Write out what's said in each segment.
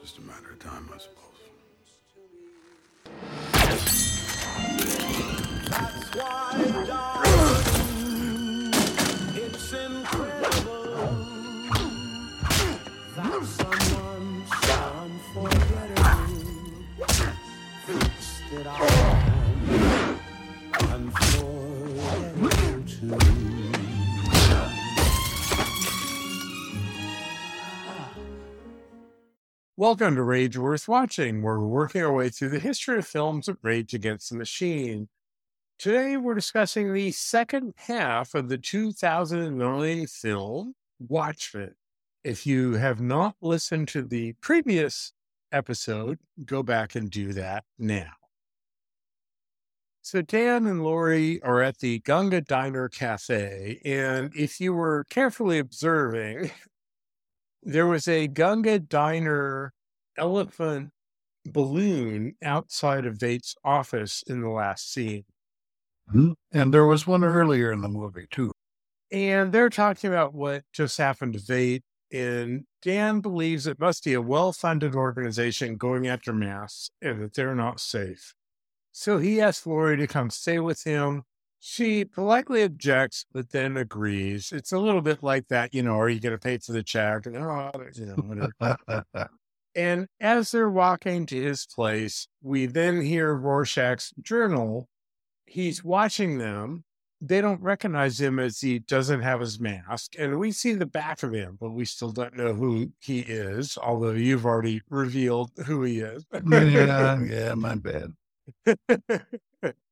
Just a matter of time, I suppose. That's why, Welcome to Rage Worth Watching, we're working our way through the history of films of Rage Against the Machine. Today, we're discussing the second half of the 2009 film Watchmen. If you have not listened to the previous episode, go back and do that now. So, Dan and Laurie are at the Gunga Diner Cafe, and if you were carefully observing, there was a Gunga Diner elephant balloon outside of Veidt's office in the last scene. Hmm? And there was one earlier in the movie, too. And they're talking about what just happened to Veidt. And Dan believes it must be a well funded organization going after masks and that they're not safe. So he asks Laurie to come stay with him. She politely objects, but then agrees. It's a little bit like that, you know, are you going to pay for the check? And, oh, you know, whatever. And as they're walking to his place, we then hear Rorschach's journal. He's watching them. They don't recognize him as he doesn't have his mask. And we see the back of him, but we still don't know who he is, although you've already revealed who he is. yeah, yeah, my bad.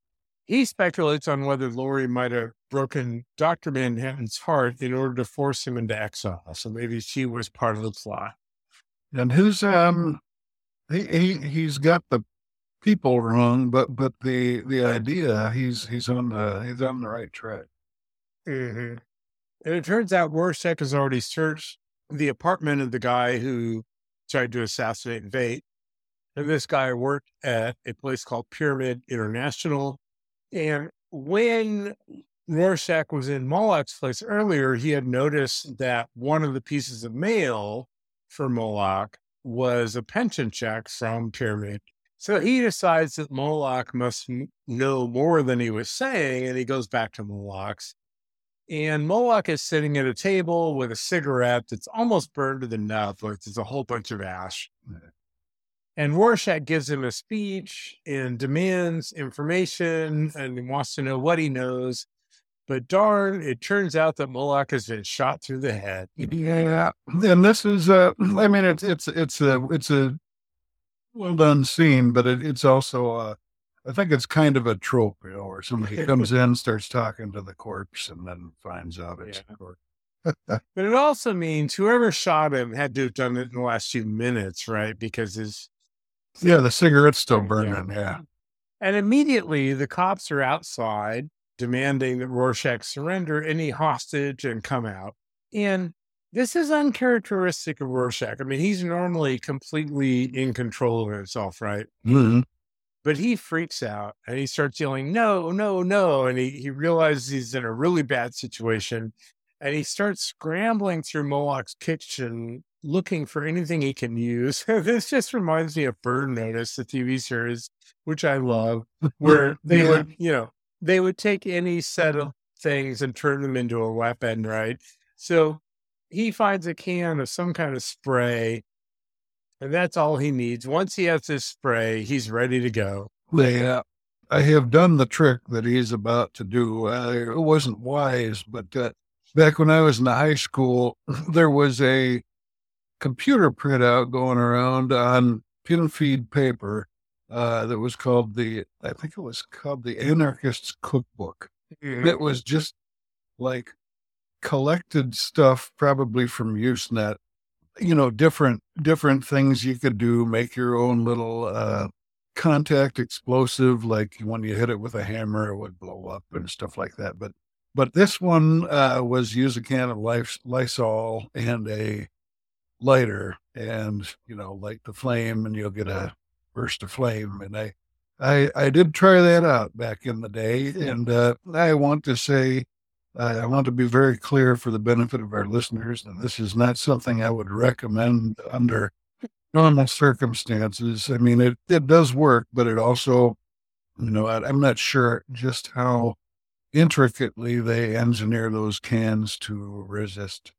he speculates on whether Laurie might have broken Dr. Manhattan's heart in order to force him into exile. So maybe she was part of the plot. And who's um he, he he's got the people wrong, but but the the idea he's he's on the he's on the right track. Mm-hmm. And it turns out Rorschach has already searched the apartment of the guy who tried to assassinate Veidt. And this guy worked at a place called Pyramid International. And when Rorschach was in Moloch's place earlier, he had noticed that one of the pieces of mail for Moloch was a pension check from Pyramid. So he decides that Moloch must know more than he was saying, and he goes back to Moloch's. And Moloch is sitting at a table with a cigarette that's almost burned to the nub, like there's a whole bunch of ash. Mm-hmm. And Rorschach gives him a speech and demands information and wants to know what he knows. But darn, it turns out that Moloch has been shot through the head. Yeah, and this is uh I mean it's it's it's a it's a well done scene, but it, it's also uh I think it's kind of a trope, you know, where somebody comes in, starts talking to the corpse, and then finds out it's Yeah. corpse. But it also means whoever shot him had to have done it in the last few minutes, right? Because his Yeah, the cigarette's still burning. Yeah, And immediately the cops are outside demanding that Rorschach surrender any hostage and come out. And this is uncharacteristic of Rorschach. I mean, he's normally completely in control of himself, right? Mhm. But he freaks out and he starts yelling, no, no, no. And he, he realizes he's in a really bad situation. And he starts scrambling through Moloch's kitchen looking for anything he can use. this just reminds me of Burn Notice, the TV series, which I love, where they Yeah. would, you know, they would take any set of things and turn them into a weapon, right? So he finds a can of some kind of spray, and that's all he needs. Once he has this spray, he's ready to go. Uh, I have done the trick that he's about to do. Uh, it wasn't wise, but uh, back when I was in high school, there was a computer printout going around on pin feed paper uh, that was called the, I think it was called the Anarchist's Cookbook. It was just like collected stuff, probably from Usenet. You know, different different things you could do. Make your own little uh, contact explosive, like when you hit it with a hammer, it would blow up and stuff like that. But but this one uh, was use a can of Lys- Lysol and a lighter, and you know, light the flame, and you'll get a burst of flame. And I I, I did try that out back in the day. And uh, I want to say, uh, I want to be very clear for the benefit of our listeners that this is not something I would recommend under normal circumstances. I mean, it, it does work, but it also, you know, I, I'm not sure just how intricately they engineer those cans to resist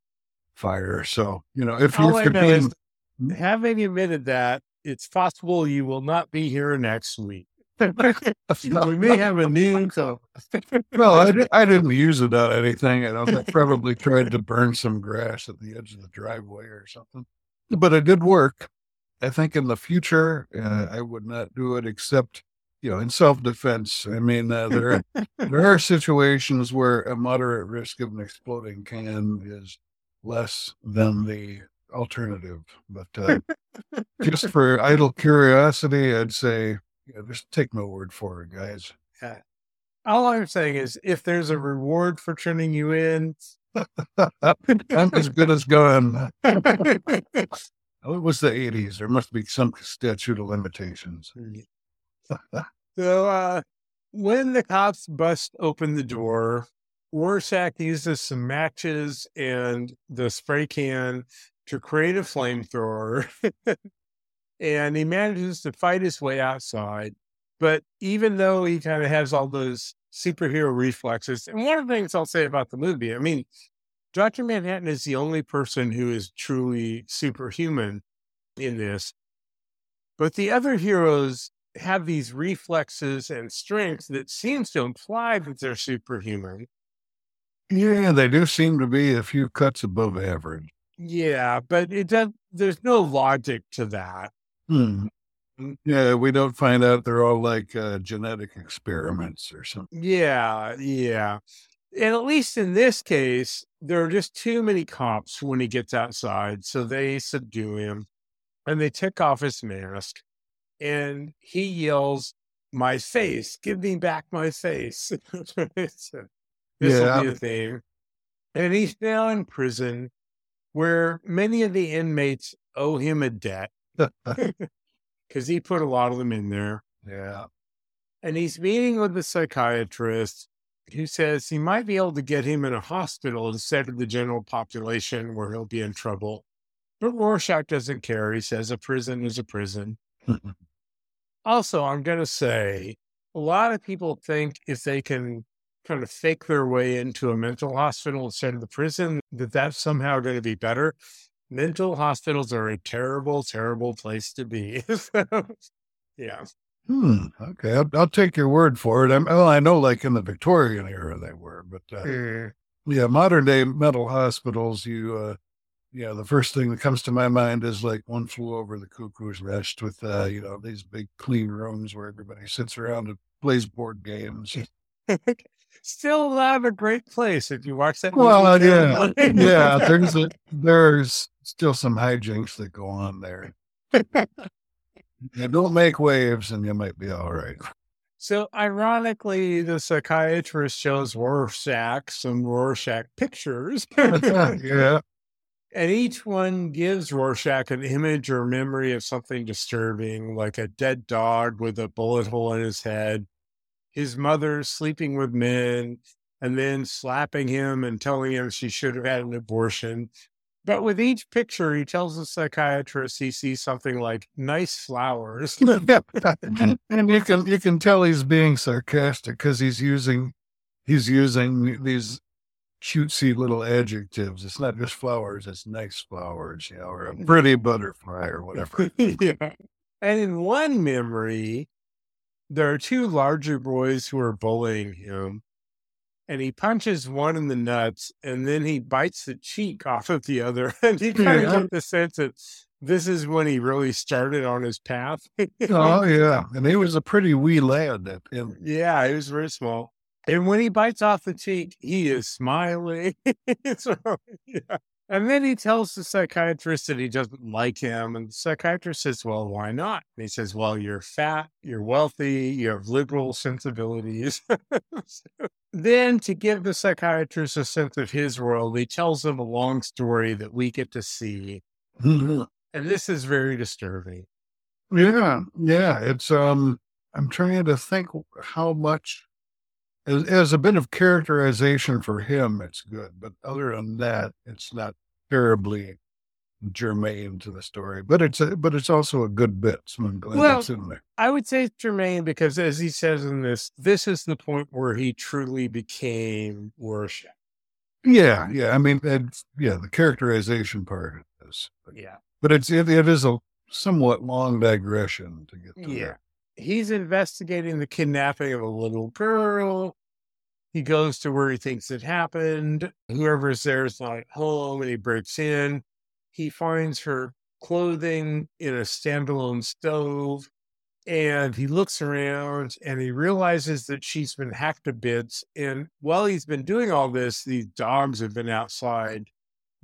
fire. So, you know, if All you're is, Hmm? having admitted that, it's possible you will not be here next week. we may have a new. So. well, I, di- I didn't use it on anything. I don't I probably tried to burn some grass at the edge of the driveway or something, but it did work. I think in the future, uh, I would not do it except, you know, in self defense. I mean, uh, there there are situations where a moderate risk of an exploding can is less than the alternative. But uh, just for idle curiosity, I'd say, yeah, just take my word for it, guys. All I'm saying is, if there's a reward for turning you in, I'm as good as gone. Oh, it was the 80s. There must be some statute of limitations. so uh, when the cops bust open the door, Rorschach uses some matches and the spray can to create a flamethrower. and he manages to fight his way outside. But even though he kind of has all those superhero reflexes, and one of the things I'll say about the movie, I mean, Dr. Manhattan is the only person who is truly superhuman in this. But the other heroes have these reflexes and strengths that seems to imply that they're superhuman. Yeah, they do seem to be a few cuts above average. Yeah, but it does there's no logic to that. Hmm. Yeah, we don't find out they're all like uh, genetic experiments or something. Yeah, yeah. And at least in this case, there are just too many cops when he gets outside. So they subdue him and they take off his mask and he yells, My face, give me back my face. this Yeah. will be a theme. And he's now in prison where many of the inmates owe him a debt because he put a lot of them in there yeah. and he's meeting with the psychiatrist who says he might be able to get him in a hospital instead of the general population where he'll be in trouble. But Rorschach doesn't care. He says a prison is a prison. Also, I'm going to say a lot of people think if they can kind of fake their way into a mental hospital instead of the prison, that that's somehow going to be better. Mental hospitals are a terrible, terrible place to be. So, yeah. Hmm. Okay, I'll, I'll take your word for it. I'm, well, I know, like in the Victorian era, they were, but uh, Mm. yeah, modern day mental hospitals, you, uh, yeah, the first thing that comes to my mind is like one flew over the cuckoo's nest with, uh, you know, these big clean rooms where everybody sits around and plays board games. Still not a great place if you watch that. Well, yeah, yeah. There's a, there's still some hijinks that go on there. Yeah, don't make waves, and you might be all right. So, ironically, the psychiatrist shows Rorschach some Rorschach pictures, yeah. and each one gives Rorschach an image or memory of something disturbing, like a dead dog with a bullet hole in his head, his mother sleeping with men, and then slapping him and telling him she should have had an abortion. But with each picture, he tells the psychiatrist he sees something like nice flowers. and you can you can tell he's being sarcastic because he's using he's using these cutesy little adjectives. It's not just flowers; it's nice flowers, you know, or a pretty butterfly or whatever. yeah. And in one memory, there are two larger boys who are bullying him. And he punches one in the nuts and then he bites the cheek off of the other. And you kind Yeah. of get the sense that this is when he really started on his path. oh yeah, and he was a pretty wee lad. That and yeah, he was very small. And when he bites off the cheek, he is smiling. so, yeah. And then he tells the psychiatrist that he doesn't like him. And the psychiatrist says, Well, why not? And he says, Well, you're fat, you're wealthy, you have liberal sensibilities. So then, to give the psychiatrist a sense of his world, he tells him a long story that we get to see. And this is very disturbing. yeah, yeah. It's um, I'm trying to think how much, as, as a bit of characterization for him, it's good. But other than that, it's not terribly germane to the story. But it's a, but it's also a good bit. So I'm glad Well, it's in there. I would say germane because, as he says in this, this is the point where he truly became Rorschach. Yeah, yeah. I mean, yeah, the characterization part is, Yeah. but it's it, it is a somewhat long digression to get to Yeah. there. He's investigating the kidnapping of a little girl. He goes to where he thinks it happened. Whoever's there is not home and he breaks in. He finds her clothing in a standalone stove and he looks around and he realizes that she's been hacked to bits. And while he's been doing all this, these dogs have been outside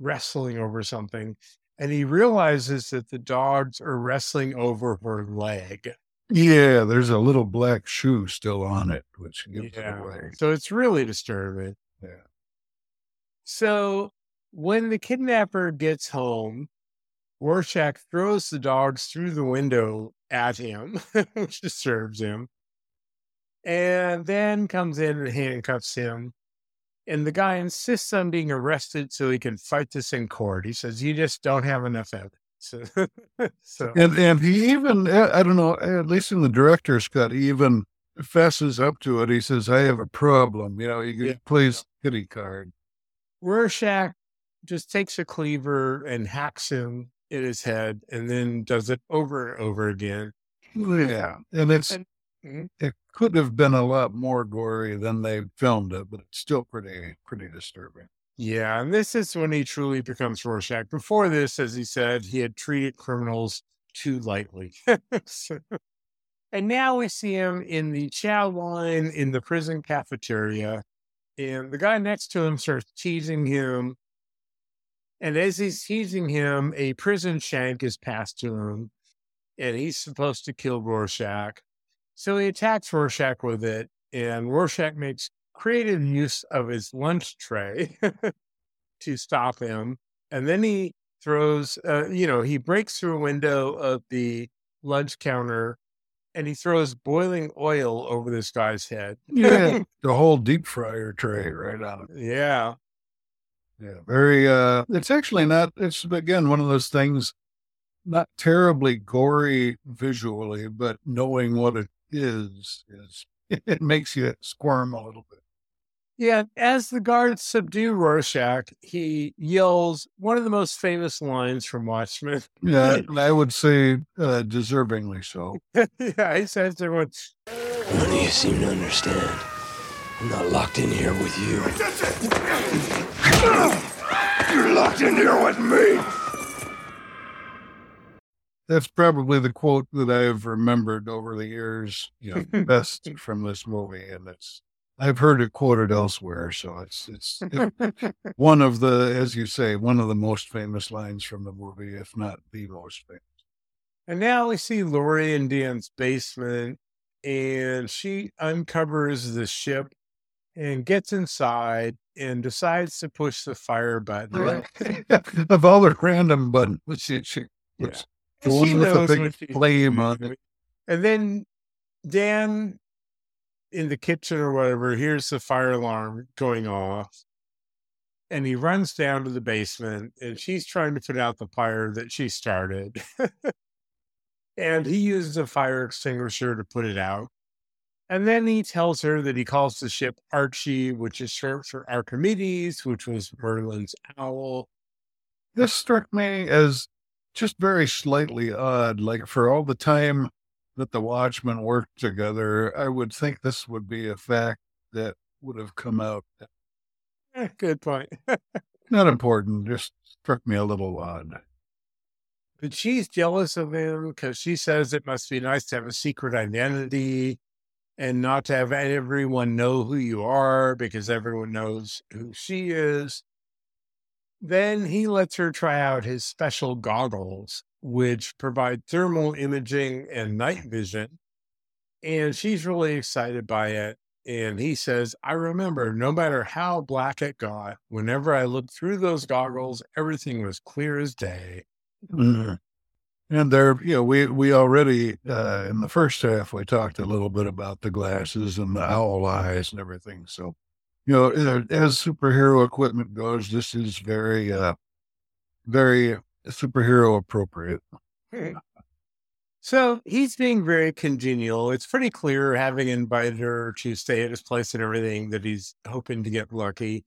wrestling over something. And he realizes that the dogs are wrestling over her leg. Yeah, there's a little black shoe still on it, which gives it Yeah. away. So it's really disturbing. Yeah. So when the kidnapper gets home, Rorschach throws the dogs through the window at him, which disturbs him, and then comes in and handcuffs him. And the guy insists on being arrested so he can fight this in court. He says, You just don't have enough evidence. so, And and he even uh, I don't know, at least in the director's cut, he even fesses up to it. He says, "I have a problem." You know, he Yeah. plays kitty card. Rorschach just takes a cleaver and hacks him in his head and then does it over and over again. Yeah, and it's And- Mhm. it could have been a lot more gory than they filmed it, but it's still pretty pretty disturbing. Yeah, and this is when he truly becomes Rorschach. Before this, as he said, he had treated criminals too lightly. So- and now we see him in the chow line in the prison cafeteria, and the guy next to him starts teasing him. And as he's teasing him, a prison shank is passed to him, and he's supposed to kill Rorschach. So he attacks Rorschach with it, and Rorschach makes creative use of his lunch tray to stop him. And then he throws, uh, you know, he breaks through a window of the lunch counter and he throws boiling oil over this guy's head. Yeah, the whole deep fryer tray right on it. yeah. Yeah, very. uh It's actually not. It's again one of those things, not terribly gory visually, but knowing what it is is it makes you squirm a little bit. Yeah. As the guards subdue Rorschach, he yells one of the most famous lines from Watchmen. Yeah, and I would say uh, deservingly so. yeah. He says to everyone, None of you seem to understand. I'm not locked in here with you. You're locked in here with me. That's probably the quote that I've remembered over the years, you know, best from this movie, and it's I've heard it quoted elsewhere, so it's it's one of the, as you say, one of the most famous lines from the movie, if not the most famous. And now we see Laurie in Dan's basement, and she uncovers the ship and gets inside and decides to push the fire button. of all the random buttons, she, she Yeah. the one She with the big flame on it. And then Dan in the kitchen or whatever hears the fire alarm going off. And he runs down to the basement and she's trying to put out the fire that she started. and he uses a fire extinguisher to put it out. And then he tells her that he calls the ship Archie, which is short for Archimedes, which was Merlin's owl. This struck me as just very slightly odd. Like for all the time that the Watchmen worked together, I would think this would be a fact that would have come out. Eh, good point. Not important, just struck me a little odd. But she's jealous of him because she says it must be nice to have a secret identity and not to have everyone know who you are because everyone knows who she is. Then he lets her try out his special goggles, which provide thermal imaging and night vision. And she's really excited by it. And he says, I remember no matter how black it got, whenever I looked through those goggles, everything was clear as day. Mhm. And there, you know, we we already uh, in the first half we talked a little bit about the glasses and the owl eyes and everything. So, you know, as superhero equipment goes, this is very, uh, very superhero appropriate. Hmm. So he's being very congenial. It's pretty clear, having invited her to stay at his place and everything, that he's hoping to get lucky.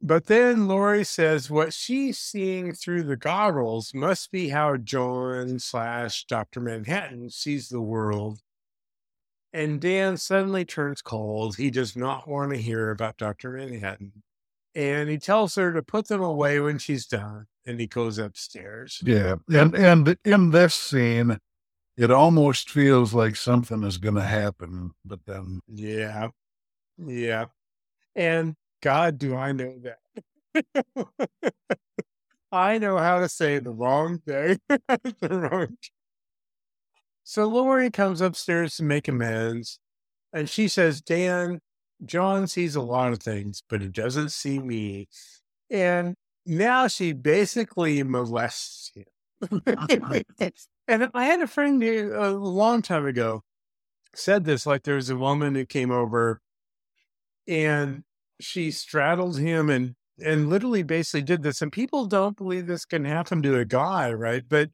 But then Laurie says what she's seeing through the goggles must be how John slash Dr. Manhattan sees the world. And Dan suddenly turns cold. He does not want to hear about Dr. Manhattan. And he tells her to put them away when she's done. And he goes upstairs. Yeah, and and in this scene, it almost feels like something is going to happen, but then Yeah. Yeah. And God, do I know that. I know how to say the wrong thing. the wrong So Laurie comes upstairs to make amends. And she says, Dan, John sees a lot of things, but he doesn't see me. And now she basically molests him. Uh-huh. and I had a friend a long time ago said this like there was a woman who came over and she straddled him and and literally basically did this and people don't believe this can happen to a guy right but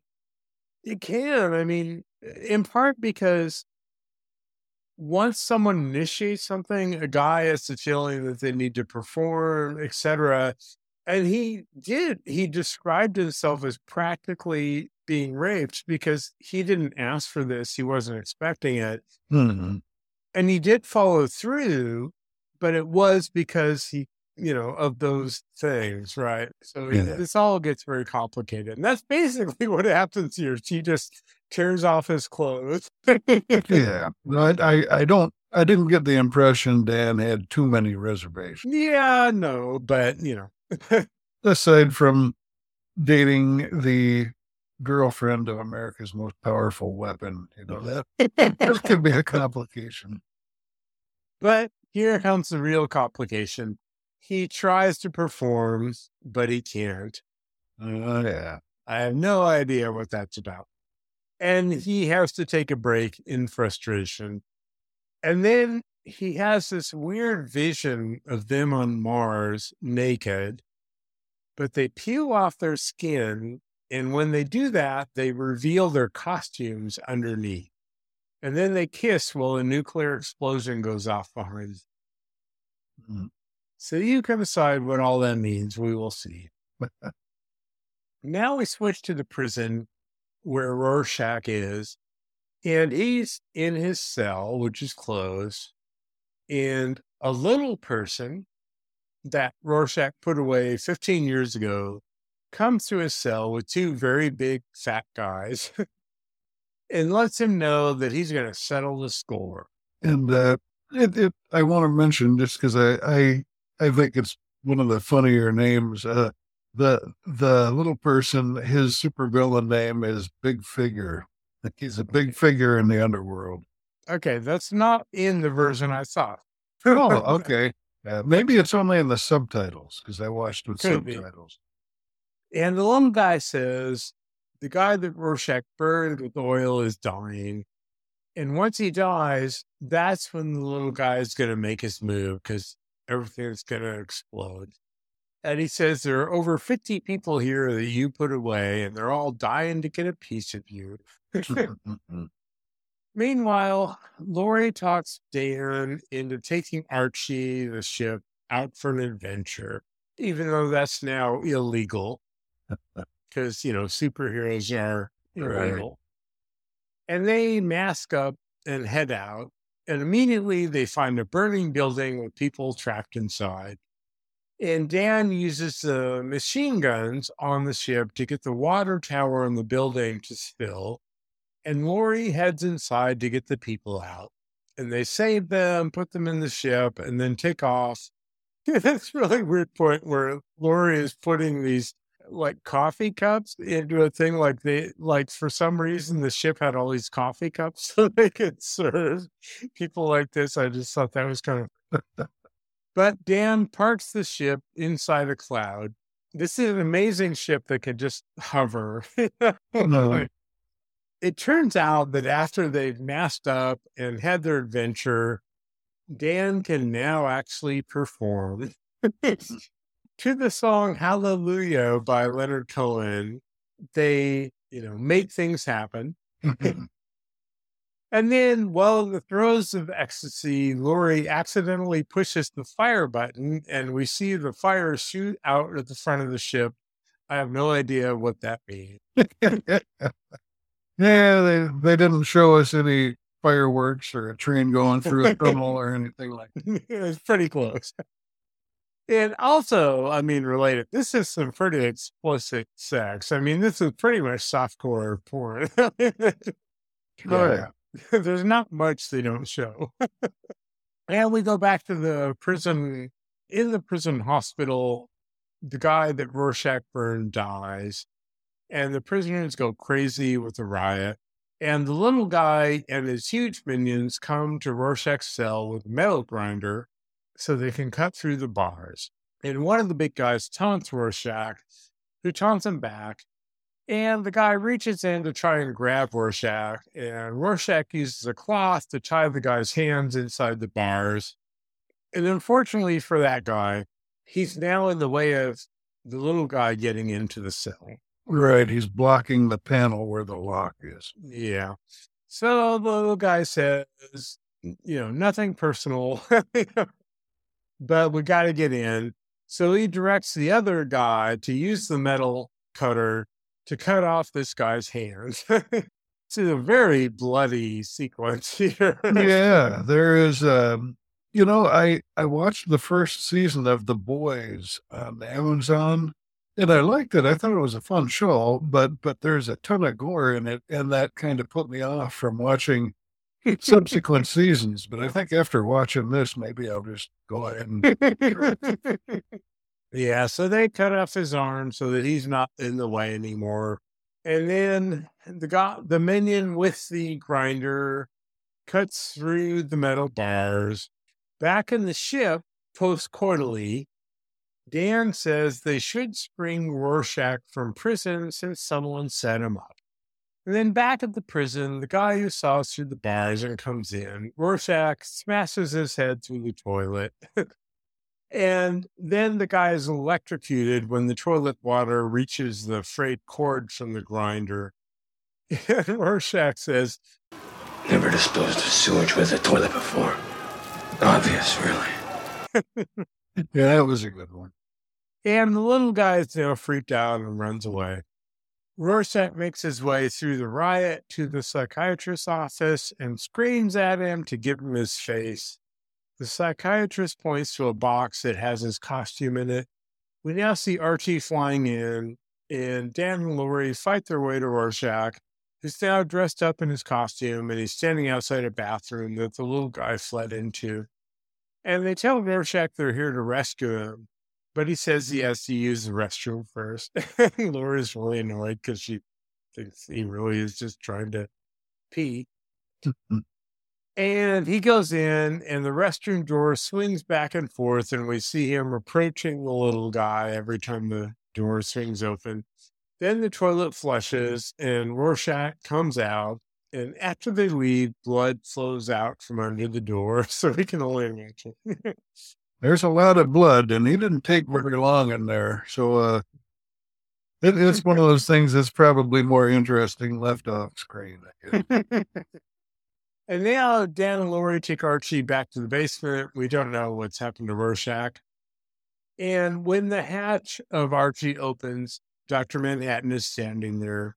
it can i mean in part because once someone initiates something a guy has the feeling that they need to perform etc and he did he described himself as practically being raped because he didn't ask for this he wasn't expecting it Mhm. and he did follow through but it was because he you know of those things right so Yeah. this all gets very complicated and that's basically what happens here she just tears off his clothes yeah. No, I, I I don't I didn't get the impression Dan had too many reservations yeah no but you know aside from dating the girlfriend of America's most powerful weapon. You know that that could be a complication. but here comes the real complication he tries to perform but he can't Oh yeah. I have no idea what that's about. And he has to take a break in frustration. And then he has this weird vision of them on Mars naked, but they peel off their skin. And when they do that, they reveal their costumes underneath. And then they kiss while a nuclear explosion goes off behind. them. Mm. So you can decide what all that means. We will see. Now we switch to the prison where Rorschach is, and he's in his cell, which is closed, and a little person that Rorschach put away 15 years ago comes to his cell with two very big fat guys and lets him know that he's going to settle the score. And uh, it, it I want to mention just because I, I I think it's one of the funnier names. Uh, the the little person, his supervillain name is Big Figure. He's a big figure in the underworld. Okay, that's not in the version I saw. Oh, okay. Uh, maybe it's only in the subtitles because I watched with Could be. subtitles. And the little guy says the guy that Rorschach burned with oil is dying. And once he dies, that's when the little guy is going to make his move because everything's going to explode. And he says there are over 50 people here that you put away, and they're all dying to get a piece of you. Meanwhile, Laurie talks Dan into taking Archie, the ship, out for an adventure, even though that's now illegal because, you know, superheroes are Right. illegal. And they mask up and head out. And immediately they find a burning building with people trapped inside. And Dan uses the machine guns on the ship to get the water tower in the building to spill. And Laurie heads inside to get the people out. And they save them, put them in the ship, and then take off. That's really weird point where Laurie is putting these like coffee cups into a thing like they like for some reason the ship had all these coffee cups so they could serve people like this. I just thought that was kind of but Dan parks the ship inside a cloud. This is an amazing ship that can just hover. No. it turns out that after they've masked up and had their adventure, Dan can now actually perform to the song Hallelujah by Leonard Cohen. They, you know, make things happen. Mm-hmm. And then, while in the throes of ecstasy, Laurie accidentally pushes the fire button and we see the fire shoot out at the front of the ship. I have no idea what that means. yeah, they they didn't show us any fireworks or a train going through a tunnel or anything like that. it's pretty close. And also, I mean, related, this is some pretty explicit sex. I mean, this is pretty much softcore porn. Oh yeah. There's not much they don't show. and we go back to the prison. In the prison hospital, the guy that Rorschach burned dies, and the prisoners go crazy with the riot. And the little guy and his huge minions come to Rorschach's cell with a metal grinder so they can cut through the bars. And one of the big guys taunts Rorschach, who taunts him back. And the guy reaches in to try and grab Rorschach, and Rorschach uses a cloth to tie the guy's hands inside the bars. And unfortunately for that guy, he's now in the way of the little guy getting into the cell. Right. He's blocking the panel where the lock is. Yeah. So the little guy says, you know, nothing personal, but we got to get in. So he directs the other guy to use the metal cutter to cut off this guy's hands. this is a very bloody sequence here. yeah, there is. Um, you know, I I watched the first season of The Boys on Amazon, and I liked it. I thought it was a fun show, but but there's a ton of gore in it, and that kind of put me off from watching subsequent seasons. But I think after watching this, maybe I'll just go ahead and. yeah, so they cut off his arm so that he's not in the way anymore. And then the guy, the minion with the grinder cuts through the metal bars. Back in the ship, post coitally, Dan says they should spring Rorschach from prison since someone set him up. And then back at the prison, the guy who saw us through the bars and comes in, Rorschach smashes his head through the toilet. and then the guy is electrocuted when the toilet water reaches the frayed cord from the grinder. And Rorschach says, Never disposed of sewage with a toilet before. Obvious, really. Yeah, that was a good one. and the little guy is now freaked out and runs away. Rorschach makes his way through the riot to the psychiatrist's office and screams at him to give him his face. The psychiatrist points to a box that has his costume in it. We now see Archie flying in, and Dan and Laurie fight their way to Rorschach, who's now dressed up in his costume and he's standing outside a bathroom that the little guy fled into. And they tell Rorschach they're here to rescue him, but he says he has to use the restroom first. Laura's really annoyed because she thinks he really is just trying to pee. And he goes in, and the restroom door swings back and forth, and we see him approaching the little guy every time the door swings open. Then the toilet flushes, and Rorschach comes out. And after they leave, blood flows out from under the door. So we can only imagine. There's a lot of blood, and he didn't take very long in there. So uh, it, it's one of those things that's probably more interesting left off screen. I guess. and now Dan and Laurie take Archie back to the basement. We don't know what's happened to Rorschach. And when the hatch of Archie opens, Dr. Manhattan is standing there.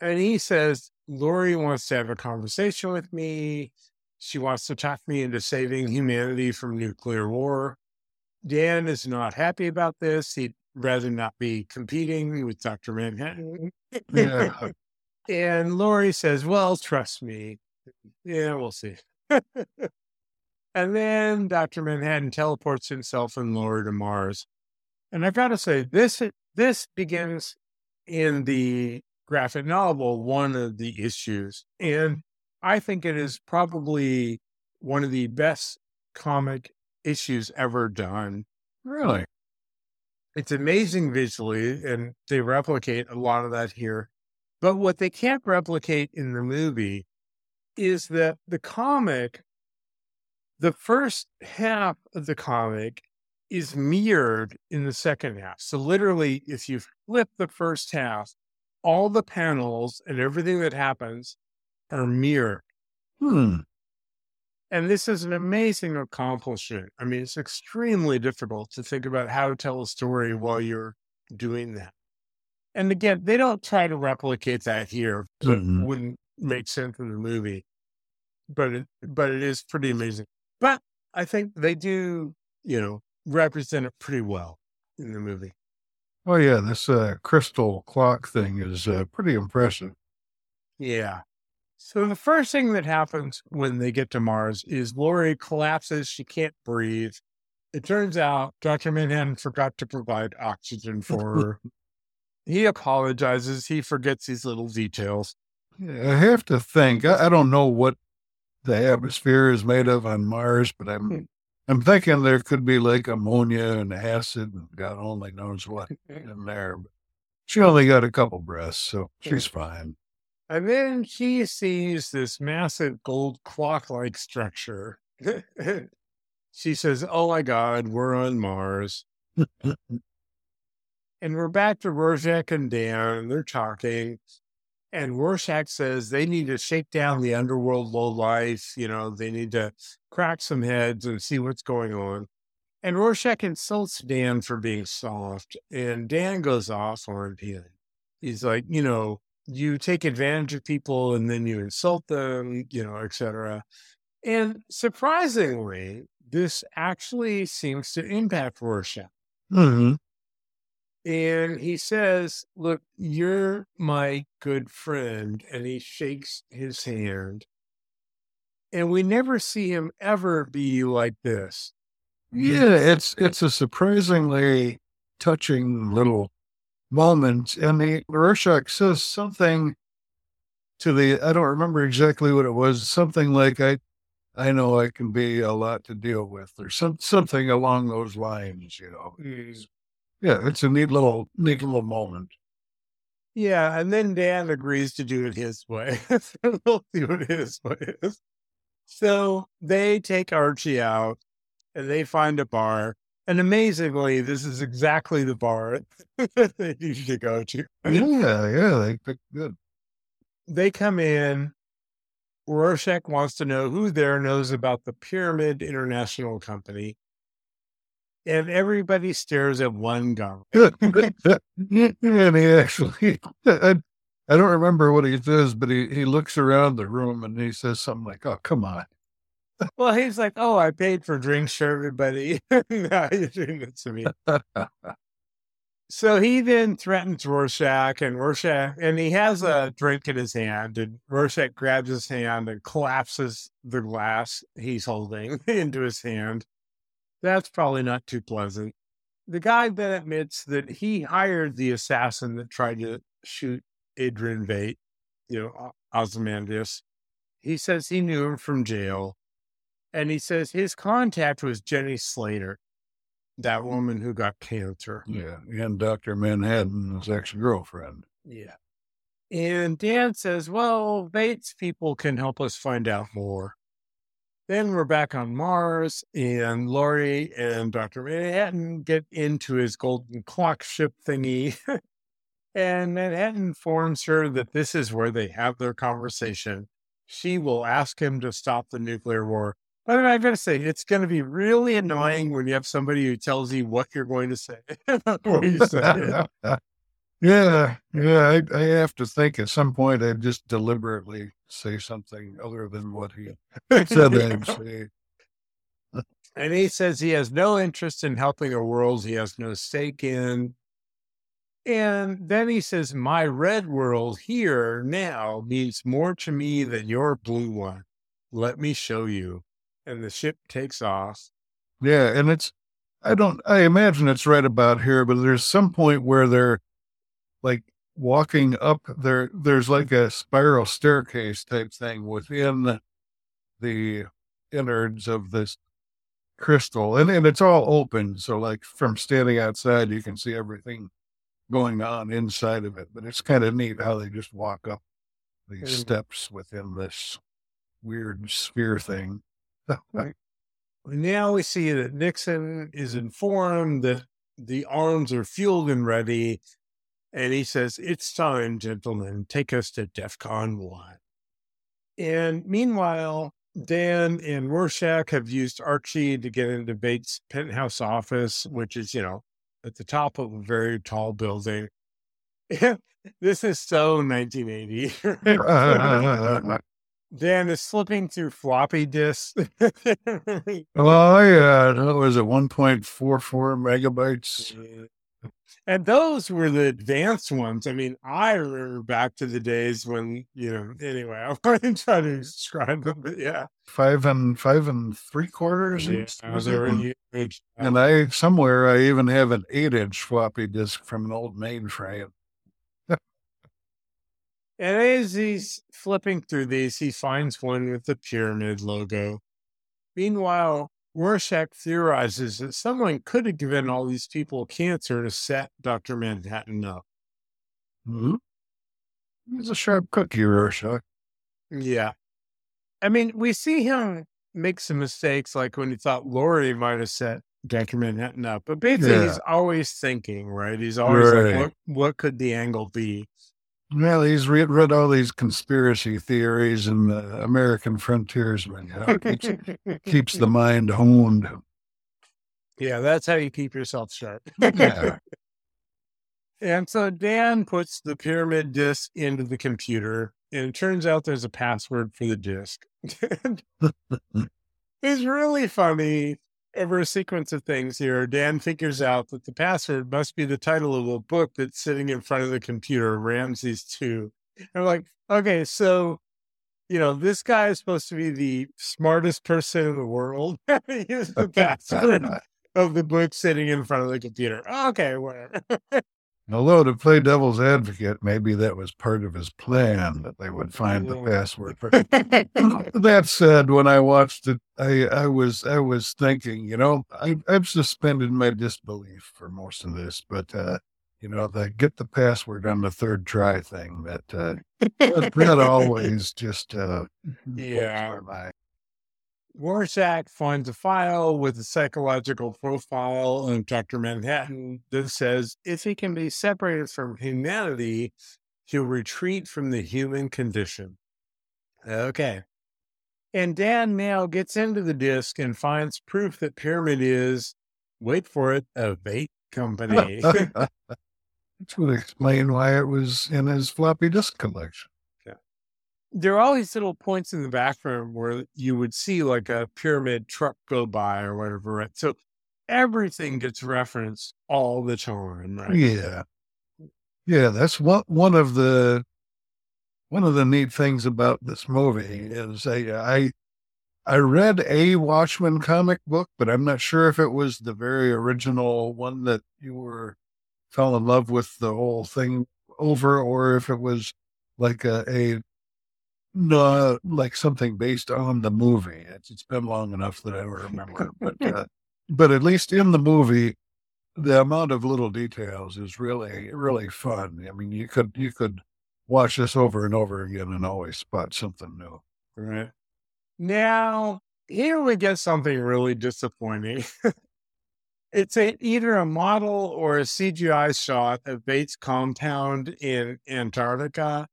And he says, Laurie wants to have a conversation with me. She wants to talk me into saving humanity from nuclear war. Dan is not happy about this. He'd rather not be competing with Dr. Manhattan. Mm-hmm. Yeah. and Laurie says, Well, trust me. Yeah, we'll see. and then Dr. Manhattan teleports himself and Laurie to Mars. And I've got to say, this this begins in the graphic novel one of the issues. And I think it is probably one of the best comic issues ever done. Really? It's amazing visually, and they replicate a lot of that here. But what they can't replicate in the movie is that the comic, the first half of the comic is mirrored in the second half. So literally, if you flip the first half, all the panels and everything that happens are mirrored. Hmm. And this is an amazing accomplishment. I mean, it's extremely difficult to think about how to tell a story while you're doing that. And again, they don't try to replicate that here. So Mhm. Make sense in the movie. But it but it is pretty amazing. But I think they do, you know, represent it pretty well in the movie. Oh yeah, this uh, crystal clock thing is uh, pretty impressive. Yeah. So the first thing that happens when they get to Mars is Laurie collapses. She can't breathe. It turns out Dr. Manhattan forgot to provide oxygen for her. he apologizes. He forgets these little details. I have to think. I, I don't know what the atmosphere is made of on Mars, but I'm hmm. I'm thinking there could be like ammonia and acid, and God only knows what in there. But she only got a couple breaths, so she's fine. And then she sees this massive gold clock like structure. she says, Oh my God, we're on Mars. And we're back to Rorschach and Dan, and they're talking. And Rorschach says they need to shake down the underworld low life. You know, they need to crack some heads and see what's going on. And Rorschach insults Dan for being soft. And Dan goes off on him. He's like, you know, you take advantage of people and then you insult them, you know, etc. And surprisingly, this actually seems to impact Rorschach. hmm And he says, Look, you're my good friend. And he shakes his hand. And we never see him ever be like this. Yeah, it's it's a surprisingly touching little moment, and the Rorschach says something to the I don't remember exactly what it was. Something like I I know I can be a lot to deal with, or some something along those lines. You know, mm. Yeah, it's a neat little neat little moment. Yeah. And then Dan agrees to do it his way. we'll see what his way is. So they take Archie out and they find a bar. And amazingly, this is exactly the bar that they usually go to. Yeah, yeah, they picked good. they come in. Rorschach wants to know who there knows about the Pyramid International Company. And everybody stares at one guy. and he actually, I, I don't remember what he says, but he, he looks around the room and he says something like, "Oh, come on." Well, he's like, Oh, I paid for drinks for everybody. now you're doing this to me. So he then threatens Rorschach, and Rorschach, and he has a drink in his hand, and Rorschach grabs his hand and collapses the glass he's holding into his hand. That's probably not too pleasant. The guy then admits that he hired the assassin that tried to shoot Adrian Veidt, you know, Ozymandias. He says he knew him from jail, and he says his contact was Janey Slater, that woman who got cancer. Yeah, and Doctor Manhattan's ex girlfriend. Yeah. And Dan says, well, Veidt's people can help us find out more. Then we're back on Mars, and Laurie and Dr. Manhattan get into his golden clock ship thingy. and Manhattan informs her that this is where they have their conversation. She will ask him to stop the nuclear war. But I've got to say, it's going to be really annoying when you have somebody who tells you what you're going to say say yeah, yeah. I, I have to think at some point I'd just deliberately say something other than what he said I'd say. And he says he has no interest in helping a world he has no stake in. And then he says, My red world here now means more to me than your blue one. Let me show you. And the ship takes off. Yeah, and it's I don't I imagine it's right about here, but there's some point where they're like walking up there there's like a spiral staircase type thing within the, innards of this crystal and, and it's all open so like from standing outside you can see everything going on inside of it. But it's kind of neat how they just walk up these Mm. steps within this weird sphere thing. Now we see that Nixon is informed that the arms are fueled and ready. And he says, It's time, gentlemen, take us to DEFCON 1. And meanwhile, Dan and Rorschach have used Archie to get into Veidt's penthouse office, which is, you know, at the top of a very tall building. this is so 1980. Dan is slipping through floppy disks. Oh yeah, that was at one point four four megabytes. And those were the advanced ones. I mean, I remember back to the days when, you know, anyway, I wasn't trying to describe them, but yeah. Five and five and three quarters. yeah was were. And I somewhere I even have an eight inch floppy disk from an old mainframe. And as he's flipping through these, he finds one with the pyramid logo. Meanwhile, Rorschach theorizes that someone could have given all these people cancer to set Dr. Manhattan up. Mm-hmm. He's a sharp cookie, Rorschach. Yeah. I mean, we see him make some mistakes, like when he thought Laurie might have set Dr. Manhattan up. But basically, Yeah. he's always thinking, right? He's always Right. like, what, what could the angle be? Well, he's read, read all these conspiracy theories and the American frontiersman. You know, keeps, keeps the mind honed. yeah, that's how you keep yourself sharp. Yeah. And so Dan puts the pyramid disk into the computer, and it turns out there's a password for the disk. it's really funny. Over a sequence of things here, Dan figures out that the password must be the title of a book that's sitting in front of the computer, Ramses 2. And I'm like, okay, so, you know, this guy is supposed to be the smartest person in the world. Here's the password of the book sitting in front of the computer. Okay, whatever. Although to play devil's advocate, maybe that was part of his plan that they would find the password. For- that said, when I watched it, I, I was I was thinking, you know, I, I've suspended my disbelief for most of this, but uh, you know, the get the password on the third try thing that uh, that, always just uh, Yeah. Rorschach finds a file with a psychological profile of Dr. Manhattan mm-hmm. that says if he can be separated from humanity, he'll retreat from the human condition. Okay. And Dan now gets into the disk and finds proof that Pyramid is, wait for it, a Veidt company. Which would explain why it was in his floppy disk collection. There are all these little points in the background where you would see like a pyramid truck go by or whatever, right? So everything gets referenced all the time, right? Yeah. Yeah, that's one one of the one of the neat things about this movie is I I I read a Watchmen comic book, but I'm not sure if it was the very original one that you were fell in love with the whole thing over, or if it was like a, a no like something based on the movie. It's, it's been long enough that I remember, but uh, but at least in the movie, the amount of little details is really really fun. I mean, you could you could watch this over and over again and always spot something new. Right. Now, here we get something really disappointing. it's a, either a model or a CGI shot of Veidt's compound in Antarctica.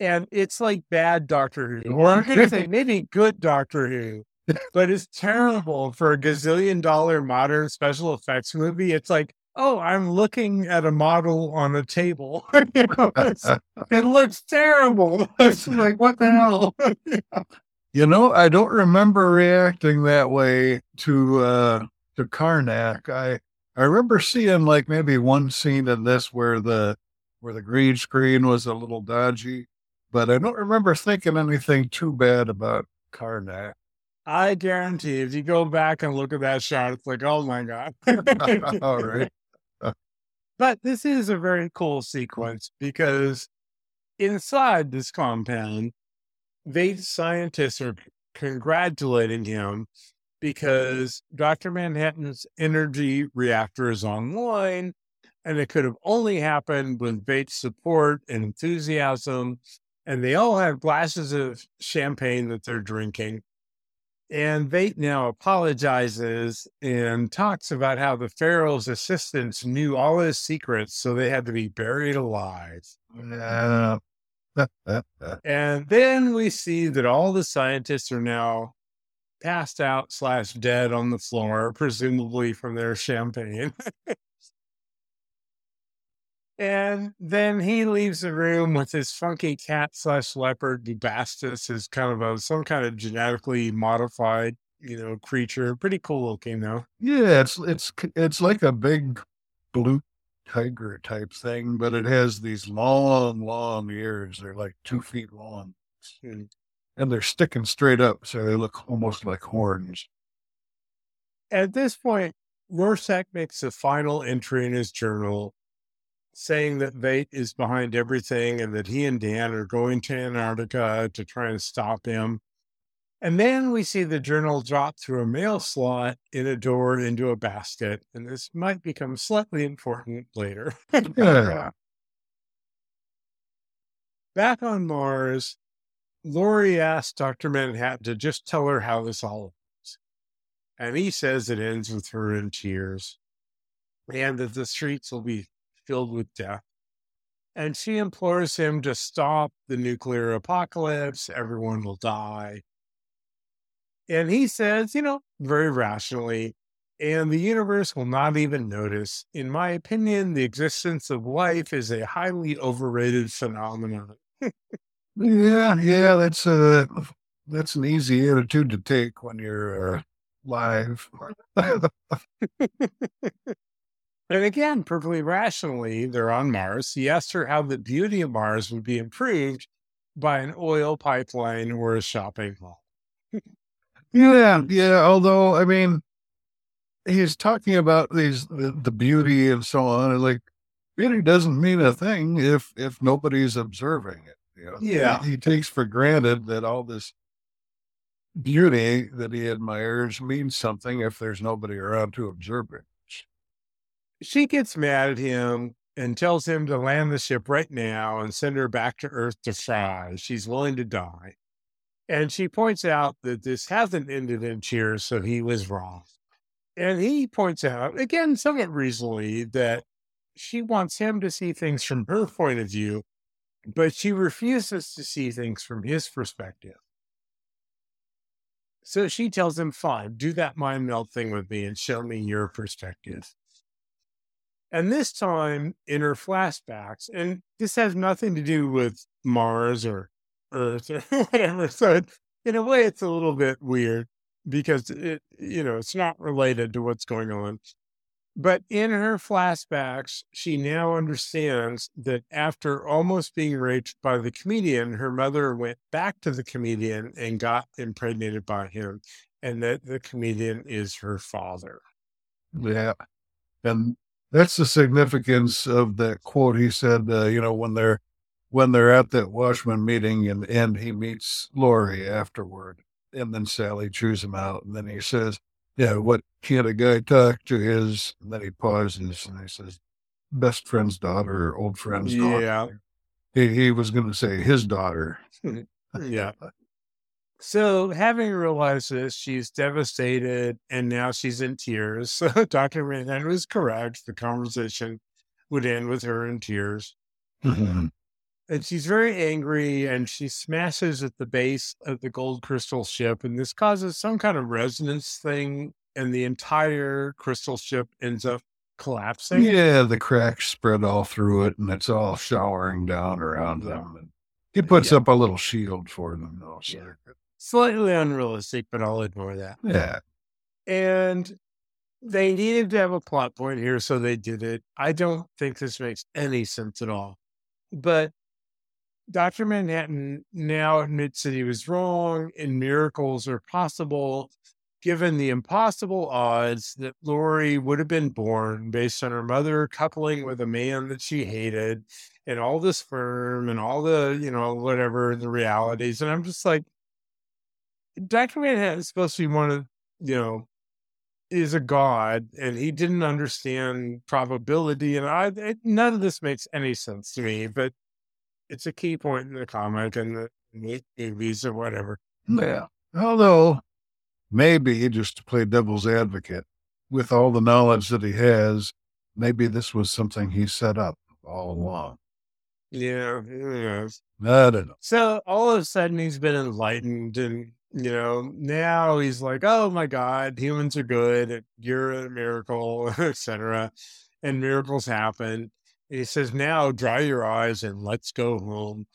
And it's like bad Doctor Who. Or I'm going to say maybe good Doctor Who, but it's terrible for a gazillion dollar modern special effects movie. It's like, oh, I'm looking at a model on a table. You know, it looks terrible. It's like, what the hell? You know, I don't remember reacting that way to uh to Karnak. I I remember seeing like maybe one scene in this where the where the green screen was a little dodgy, but I don't remember thinking anything too bad about Karnak. I guarantee if you go back and look at that shot, it's like, oh my God. All right. Uh. But this is a very cool sequence because inside this compound, Veidt's scientists are congratulating him because Dr. Manhattan's energy reactor is online And it could have only happened with Veidt's support and enthusiasm. And they all have glasses of champagne that they're drinking. And Veidt now apologizes and talks about how the Pharaoh's assistants knew all his secrets, so they had to be buried alive. And then we see that all the scientists are now passed out slash dead on the floor, presumably from their champagne. and then he leaves the room with his funky cat slash leopard, Bubastis, is kind of a some kind of genetically modified, you know, creature. Pretty cool looking though. Yeah, it's it's it's like a big blue tiger type thing, but it has these long, long ears. They're like two feet long. Hmm. And they're sticking straight up, so they look almost like horns. At this point, Rorschach makes a final entry in his journal saying that Veidt is behind everything and that he and Dan are going to Antarctica to try and stop him. And then we see the journal drop through a mail slot in a door into a basket. And this might become slightly important later. Yeah. Back on Mars, Laurie asks Dr. Manhattan to just tell her how this all ends. And he says it ends with her in tears and that the streets will be filled with death. And she implores him to stop the nuclear apocalypse. Everyone will die. And he says, you know, very rationally, and the universe will not even notice. In my opinion, the existence of life is a highly overrated phenomenon. Yeah, yeah, that's a that's an easy attitude to take when you're uh, live. And again, perfectly rationally, they're on Mars. He asked her how the beauty of Mars would be improved by an oil pipeline or a shopping mall. yeah, yeah. Although, I mean, he's talking about these the, the beauty and so on, and like beauty doesn't mean a thing if if nobody's observing it. You know? Yeah. he takes for granted that all this beauty that he admires means something if there's nobody around to observe it. She gets mad at him and tells him to land the ship right now and send her back to Earth to fry. She's willing to die. And she points out that this hasn't ended in tears, so he was wrong. And he points out, again, somewhat reasonably, that she wants him to see things from her point of view, but she refuses to see things from his perspective. So she tells him, fine, do that mind melt thing with me and show me your perspective. And this time in her flashbacks, and this has nothing to do with Mars or Earth or whatever. So in a way, it's a little bit weird because it, you know, it's not related to what's going on. But in her flashbacks, she now understands that after almost being raped by the comedian, her mother went back to the comedian and got impregnated by him, and that the comedian is her father. Yeah, and that's the significance of that quote. He said, uh, you know, when they're when they're at that Watchman meeting, and and he meets Laurie afterward, and then Sally chews him out, and then he says, "Yeah, what can't a guy talk to his?" And then he pauses and he says, "Best friend's daughter, or old friend's daughter." Yeah. He he was going to say his daughter. Yeah. So, having realized this, she's devastated and now she's in tears. So, Dr. Manhattan was correct. The conversation would end with her in tears. Mhm. And she's very angry and she smashes at the base of the gold crystal ship. And this causes some kind of resonance thing. And the entire crystal ship ends up collapsing. Yeah, the cracks spread all through it, and it's all showering down around them. And he puts Yeah. up a little shield for them, though. So Yeah. Slightly unrealistic, but I'll ignore that. yeah, And they needed to have a plot point here, so they did it. I don't think this makes any sense at all. But Dr. Manhattan now admits that he was wrong and miracles are possible given the impossible odds that Laurie would have been born based on her mother coupling with a man that she hated and all this firm and all the, you know, whatever the realities. And I'm just like, Dr. Manhattan is supposed to be one of, you know, is a god and he didn't understand probability. And I, it, none of this makes any sense to me, but it's a key point in the comic and the, the movies or whatever. Yeah. Although maybe just to play devil's advocate, with all the knowledge that he has, maybe this was something he set up all along. Yeah, yes. I don't know. So all of a sudden he's been enlightened and you know, now he's like, oh my God, humans are good, you're a miracle, etc. And miracles happen. And he says, now dry your eyes and let's go home.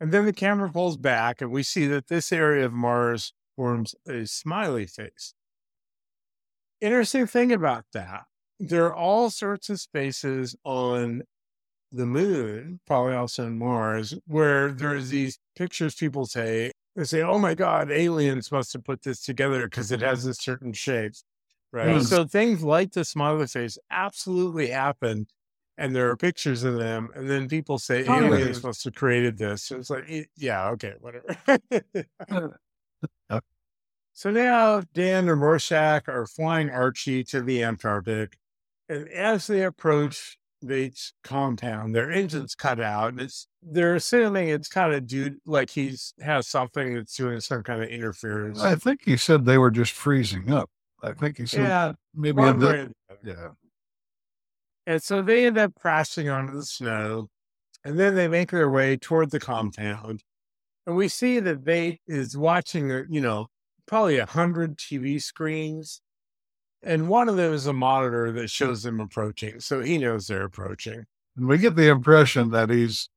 And then the camera pulls back and we see that this area of Mars forms a smiley face. Interesting thing about that, there are all sorts of spaces on the moon, probably also on Mars, where there's these pictures people take they say, "Oh my God, aliens must have put this together because it has a certain shape." Right. Mm. So things like the smiley face absolutely happen, and there are pictures of them. And then people say Oh, yeah. aliens must have created this. So it's like, yeah, okay, whatever. Okay. so now Dan and Rorschach are flying Archie to the Antarctic, and as they approach Veidt's compound, their engines cut out. It's they're assuming it's kind of due like he's has something that's doing some kind of interference. I think he said they were just freezing up. I think he said yeah, maybe the- way or the other. yeah. And so they end up crashing onto the snow, and then they make their way toward the compound. And we see that Veidt is watching, you know, probably a hundred TV screens, and one of them is a monitor that shows them approaching, so he knows they're approaching. And we get the impression that he's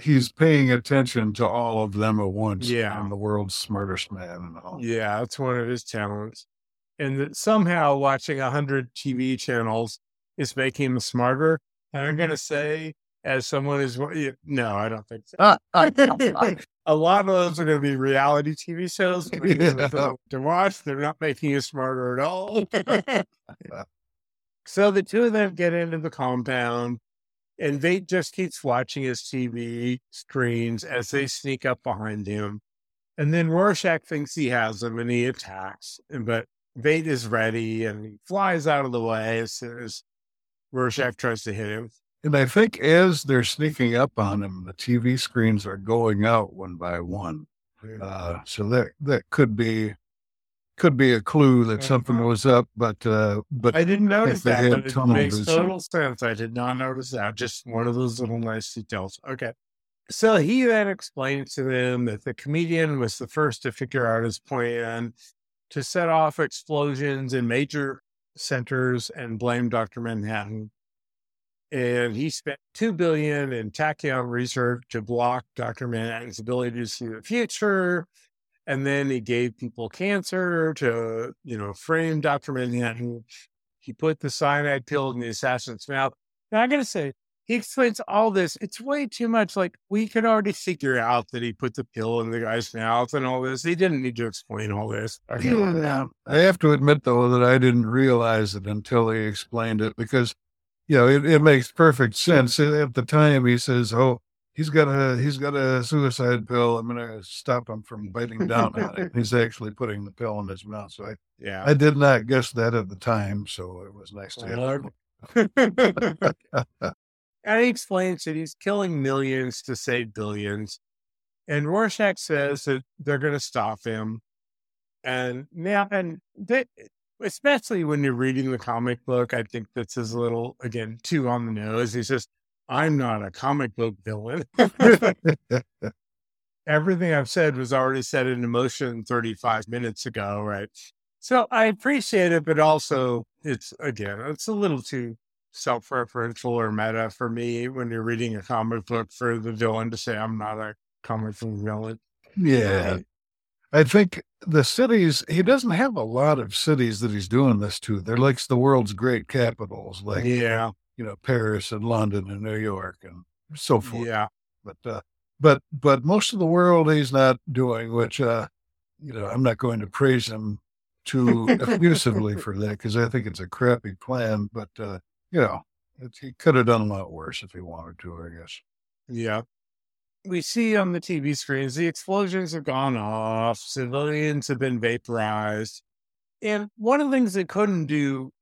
he's paying attention to all of them at once. Yeah. I'm the world's smartest man and all. Yeah, that's one of his talents, and that somehow watching a hundred TV channels is making him smarter. And I'm gonna say, as someone who's no, I don't think so. Ah, ah, a lot of those are going to be reality TV shows to, watch. They're not making you smarter at all. so the two of them get into the compound, and Veidt just keeps watching his TV screens as they sneak up behind him. And then Rorschach thinks he has him, and he attacks. But Veidt is ready, and he flies out of the way as soon as Rorschach tries to hit him. And I think as they're sneaking up on him, the TV screens are going out one by one. Uh, so that that could be could be a clue that something was up, but uh, but I didn't notice that, but it makes vision. total sense. I did not notice that. Just one of those little nice details. Okay. So he then explains to them that the comedian was the first to figure out his plan to set off explosions in major centers and blame Dr. Manhattan. And he spent two billion in tachyon research to block Dr. Manhattan's ability to see the future. And then he gave people cancer to, you know, frame Dr. Manhattan. He put the cyanide pill in the assassin's mouth. Now I gotta say, he explains all this. It's way too much. Like we could already figure out that he put the pill in the guy's mouth and all this. He didn't need to explain all this. I have to admit though that I didn't realize it until he explained it because you know it, it makes perfect sense. At the time he says, Oh, he's got a he's got a suicide pill. I'm gonna stop him from biting down on it. He's actually putting the pill in his mouth. So I, Yeah. I did not guess that at the time, so it was nice to have and he explains that he's killing millions to save billions. And Rorschach says that they're going to stop him. And now, and they, especially when you're reading the comic book, I think this is a little, again, too on the nose. He says, I'm not a comic book villain. Everything I've said was already said in motion 35 minutes ago, right? So I appreciate it, but also it's, again, it's a little too self-referential or meta for me when you're reading a comic book for the villain to say I'm not a comic book villain. Yeah. I think the cities, he doesn't have a lot of cities that he's doing this to. They're like the world's great capitals, like, Yeah, you know, Paris and London and New York and so forth. yeah, But, uh, but, but most of the world he's not doing, which, uh, you know, I'm not going to praise him too effusively for that because I think it's a crappy plan. But, uh, you know, it, he could have done a lot worse if he wanted to, I guess. yeah. We see on the TV screens the explosions have gone off, civilians have been vaporized, And one of the things they couldn't do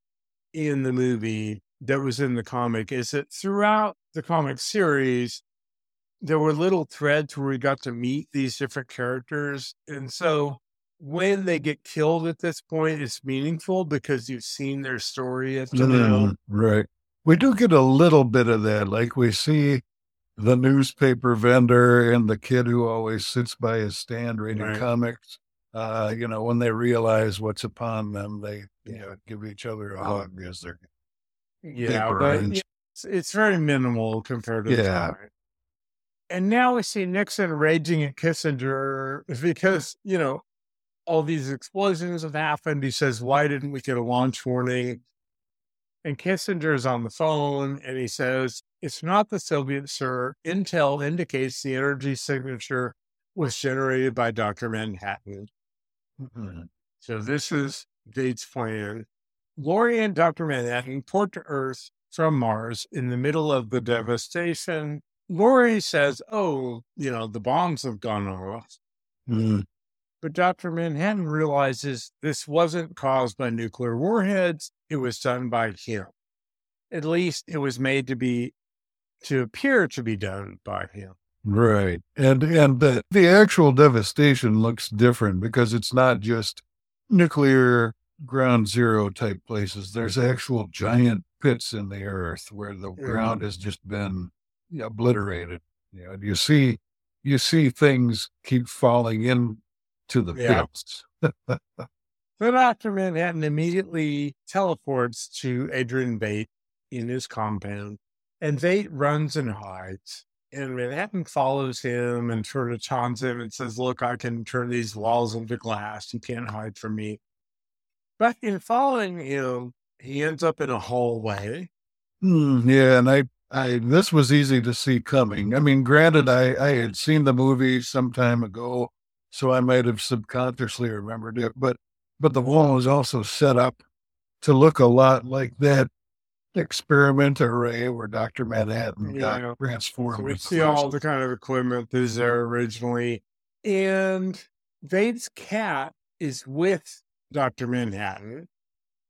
in the movie that was in the comic is that throughout the comic series, there were little threads where we got to meet these different characters. And so when they get killed at this point, it's meaningful because you've seen their story at the Mm, right. We do get a little bit of that. Like we see the newspaper vendor and the kid who always sits by his stand reading Right. comics. Uh, you know, when they realize what's upon them, they you know, give each other a hug as they're Yeah, but yeah, it's, it's very minimal compared to Yeah. And now we see Nixon raging at Kissinger because, you know, all these explosions have happened. He says, Why didn't we get a launch warning? And Kissinger is on the phone and he says, It's not the Soviets, sir. Intel indicates the energy signature was generated by Dr. Manhattan. Mhm. So this is Veidt's plan. Laurie and Dr. Manhattan port to Earth from Mars in the middle of the devastation. Laurie says, Oh, you know, the bombs have gone off. Mm, But Dr. Manhattan realizes this wasn't caused by nuclear warheads. It was done by him. At least it was made to be, to appear to be done by him. Right. And and the, the actual devastation looks different because it's not just nuclear ground zero type places. There's actual giant pits in the earth where the mm-hmm. ground has just been obliterated. You know, you see you see things keep falling in to the Yeah. pits. So Dr. Manhattan immediately teleports to Adrian Veidt in his compound, and Veidt runs and hides. And Manhattan follows him and sort of taunts him and says, Look, I can turn these walls into glass. You can't hide from me. But in following him, he ends up in a hallway. Hmm, yeah, and I, I this was easy to see coming. I mean, granted, I, I had seen the movie some time ago, so I might have subconsciously remembered it. But but the wall was also set up to look a lot like that experiment array where Doctor Manhattan Yeah. got transformed. So we see all the kind of equipment that is there originally. And Veidt's cat is with Dr. Manhattan.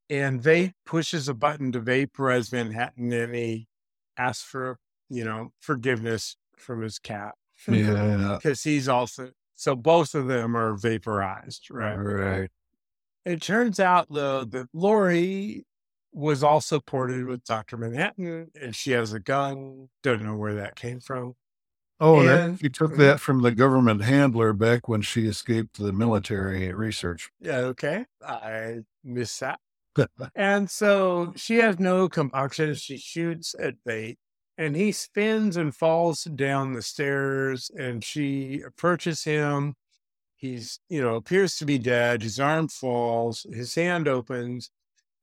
And Veidt pushes a button to vaporize Manhattan and he asks for, you know, forgiveness from his cat. yeah, Because he's also, so both of them are vaporized, right? right. It turns out, though, that Laurie was also ported with Dr. Manhattan and she has a gun. Don't know where that came from. Oh, And- that, you took uh that from the government handler back when she escaped the military research. Yeah, okay. I missed that. And so she has no compunction. She shoots at Veidt, and he spins and falls down the stairs and she approaches him. He's, you know, appears to be dead. His arm falls, his hand opens,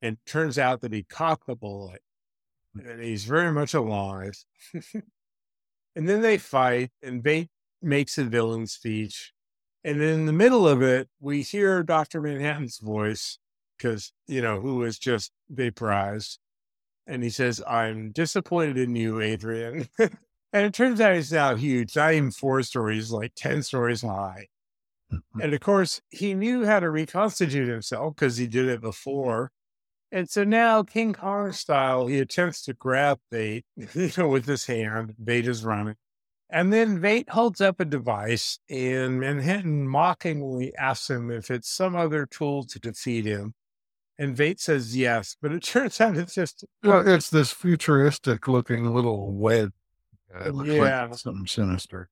and turns out that he caught the bullet and he's very much alive. and then they fight and Veidt makes a villain speech. And in the middle of it, we hear Dr. Manhattan's voice because, you know, who was just vaporized. And he says, I'm disappointed in you, Adrian. and it turns out he's now huge, not even four stories, like 10 stories high. Mm-hmm. and of course, he knew how to reconstitute himself because he did it before. And so now, King Kong style, he attempts to grab Veidt, you know, with his hand. Veidt is running. And then Veidt holds up a device, and Manhattan mockingly asks him if it's some other tool to defeat him. And Veidt says yes, but it turns out it's just Well, it's this futuristic looking little. Uh, it looks Yeah. like something sinister.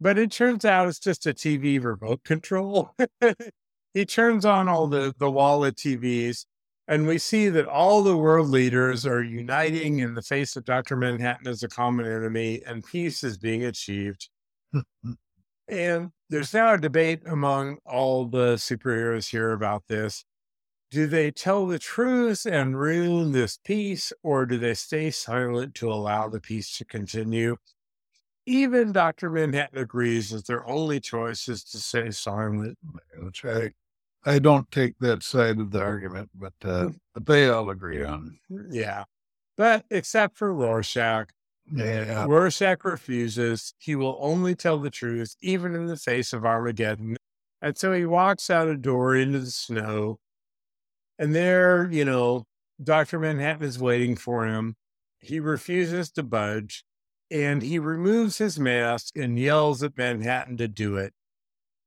But it turns out it's just a TV remote control. he turns on all the, the wall of TVs, and we see that all the world leaders are uniting in the face of Dr. Manhattan as a common enemy, and peace is being achieved. And there's now a debate among all the superheroes here about this. Do they tell the truth and ruin this peace, or do they stay silent to allow the peace to continue? Even Dr. Manhattan agrees that their only choice is to stay silent. Which I, I don't take that side of the argument, but uh, but they all agree on. Yeah. But except for Rorschach, Yeah, Rorschach refuses. He will only tell the truth, even in the face of Armageddon. And so he walks out a door into the snow. And there, you know, Dr. Manhattan is waiting for him. He refuses to budge and he removes his mask and yells at Manhattan to do it.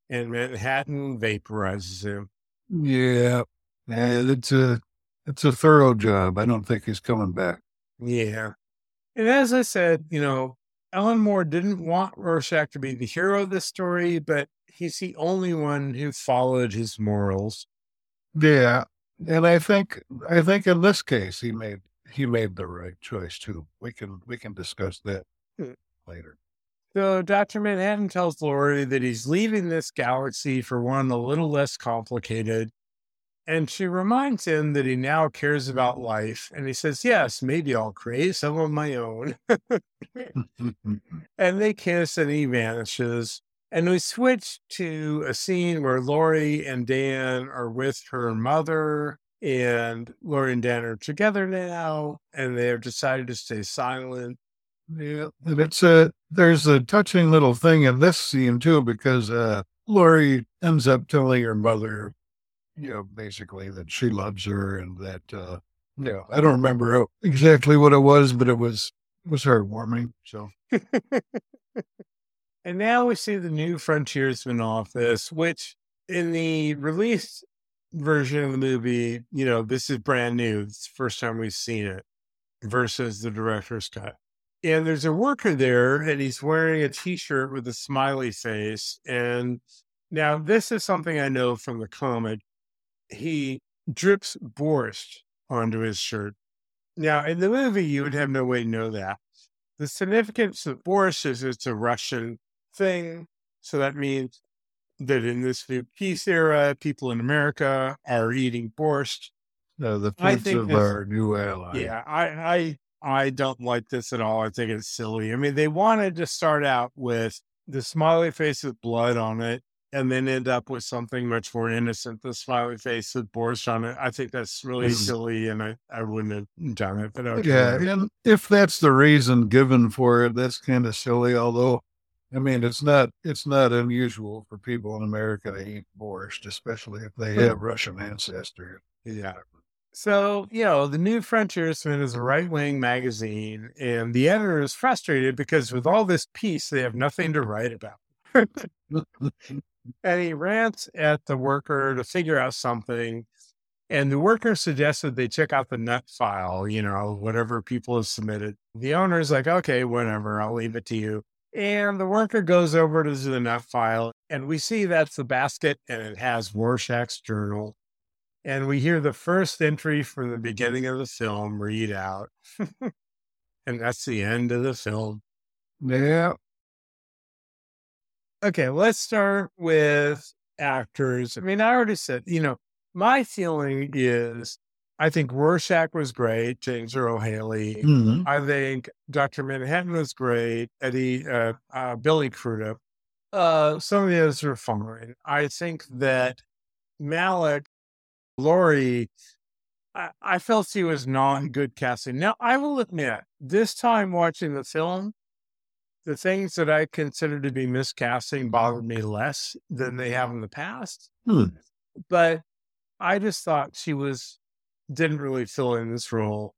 And Manhattan vaporizes him. Yeah. It's a it's a thorough job. I don't think he's coming back. Yeah. And as I said, you know, Alan Moore didn't want Rorschach to be the hero of this story, but he's the only one who followed his morals. Yeah. And I think I think in this case he made he made the right choice too. We can we can discuss that Hmm. later. So Dr. Manhattan tells Laurie that he's leaving this galaxy for one a little less complicated. And she reminds him that he now cares about life. And he says, Yes, maybe I'll create some of my own. and they kiss and he vanishes. And we switch to a scene where Laurie and Dan are with her mother, and Laurie and Dan are together now, and they have decided to stay silent. Yeah, and it's a there's a touching little thing in this scene too because uh Laurie ends up telling her mother, you know, basically that she loves her and that uh you know, I don't remember exactly what it was, but it was it was heartwarming. So And now we see the new Frontiersman office, which in the release version of the movie, you know, this is brand new. It's the first time we've seen it versus the director's cut. And there's a worker there, and he's wearing a t shirt with a smiley face. And now, this is something I know from the comic. He drips borscht onto his shirt. Now, in the movie, you would have no way to know that. The significance of borscht is it's a Russian thing. So that means that in this new peace era, people in America are eating borscht. uh, the foods of this- our new ally. Yeah, I, I, I don't like this at all. I think it's silly. I mean, they wanted to start out with the smiley face with blood on it, and then end up with something much more innocent, the smiley face with borscht on it. I think that's really Mhm. silly, and I, I wouldn't have done it. But okay. Yeah, and if that's the reason given for it, that's kind of silly. Although, I mean, it's not it's not unusual for people in America to eat borscht, especially if they have Russian ancestry. Yeah. So, you know, the new Frontiersman is a right wing magazine, and the editor is frustrated because with all this peace, they have nothing to write about. And he rants at the worker to figure out something. And the worker suggested they check out the nut file, you know, whatever people have submitted. The owner's like, okay, whatever, I'll leave it to you. And the worker goes over to the nut file, and we see that's the basket, and it has Rorschach's journal. And we hear the first entry from the beginning of the film read out. and that's the end of the film. yeah, Okay, let's start with actors. I mean, I already said, you know, my feeling is I think Rorschach was great, James Earl Haley. Mhm. I think Dr. Manhattan was great, Eddie, uh, uh, Billy Crudup. Uh, some of the others are fine. I think that Malik, Laurie, I, I felt she was not good casting. Now, I will admit, this time watching the film, the things that I consider to be miscasting bothered me less than they have in the past. Hmm. But I just thought she was didn't really fill in this role.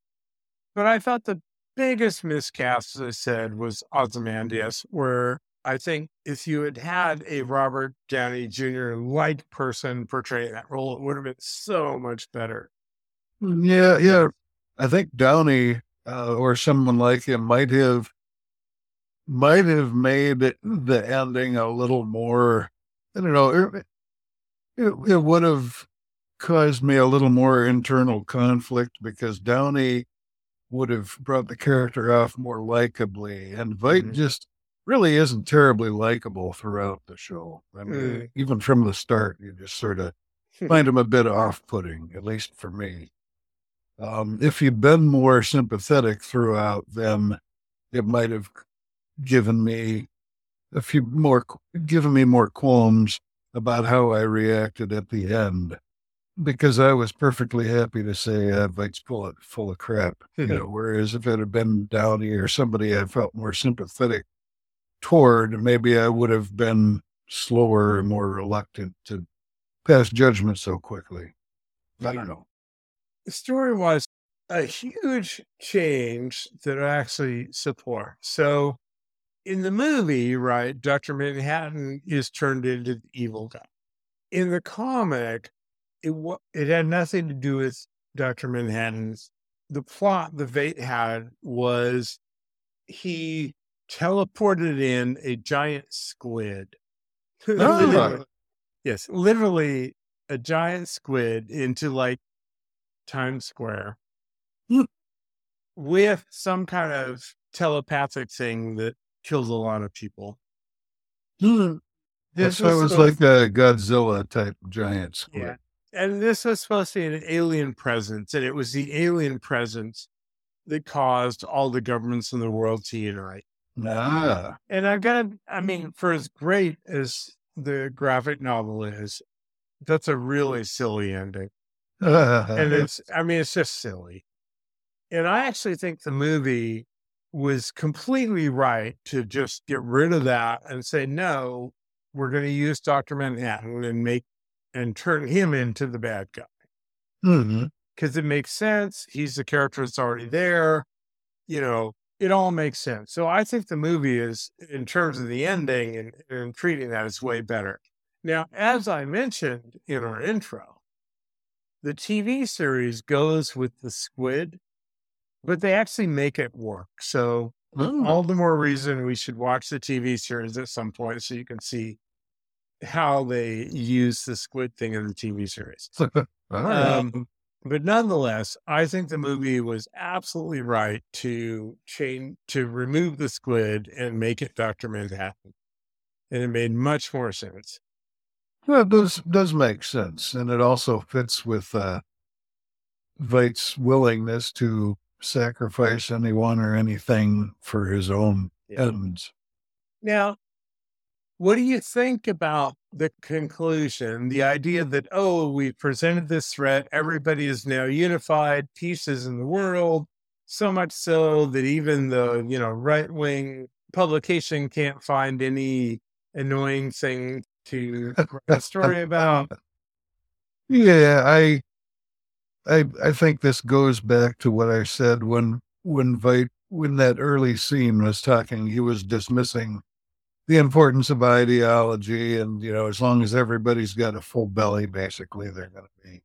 But I thought the biggest miscast, as I said, was Ozymandias, where I think if you had had a Robert Downey Jr. like person portraying that role, it would have been so much better. yeah, yeah. I think Downey uh, or someone like him might have might have made it, the ending a little more. I don't know. It, it, it would have caused me a little more internal conflict because Downey would have brought the character off more likably, and Veidt Mhm. just really isn't terribly likable throughout the show. I mean, Mm. even from the start, you just sort of find him a bit off-putting, at least for me. Um, if he'd been more sympathetic throughout, then it might have given me a few more, given me more qualms about how I reacted at the end, because I was perfectly happy to say uh, Veidt's full of, full of crap. You know, whereas if it had been Downey or somebody I felt more sympathetic toward, maybe I would have been slower and more reluctant to pass judgment so quickly. I don't know. The story was a huge change that I actually support. So in the movie, right, Dr. Manhattan is turned into the evil guy. In the comic, it it had nothing to do with Dr. Manhattan's. The plot the Veidt had was he teleported in a giant squid. Literally- yes, literally a giant squid into like Times Square Hmm. with some kind of telepathic thing that kills a lot of people. Hmm. This So it was supposed- like a Godzilla type giant squid. Yeah. And this was supposed to be an alien presence, and it was the alien presence that caused all the governments in the world to unite. Ah. And I've got to, I mean, for as great as the graphic novel is, that's a really silly ending. And it's, I mean, it's just silly. And I actually think the movie was completely right to just get rid of that and say, no, we're going to use Dr. Manhattan and make and turn him into the bad guy because it makes sense. He's the character that's already there. You know, it all makes sense. So I think the movie is, in terms of the ending and, and treating that, is way better. Now, as I mentioned in our intro, the TV series goes with the squid, but they actually make it work. So Oh. all the more reason we should watch the TV series at some point so you can see how they use the squid thing in the TV series. Um, but nonetheless, I think the movie was absolutely right to change to remove the squid and make it Doctor Manhattan, and it made much more sense. Well, it does does make sense, and it also fits with uh, Veidt's willingness to sacrifice anyone or anything for his own ends. Now, what do you think about the conclusion? The idea that, oh, we presented this threat, everybody is now unified, peace is in the world, so much so that even the, you know, right wing publication can't find any annoying thing to write a story about. Yeah, I, I, I think this goes back to what I said when when Veidt when that early scene was talking. He was dismissing the importance of ideology, and you know, as long as everybody's got a full belly, basically, they're going to be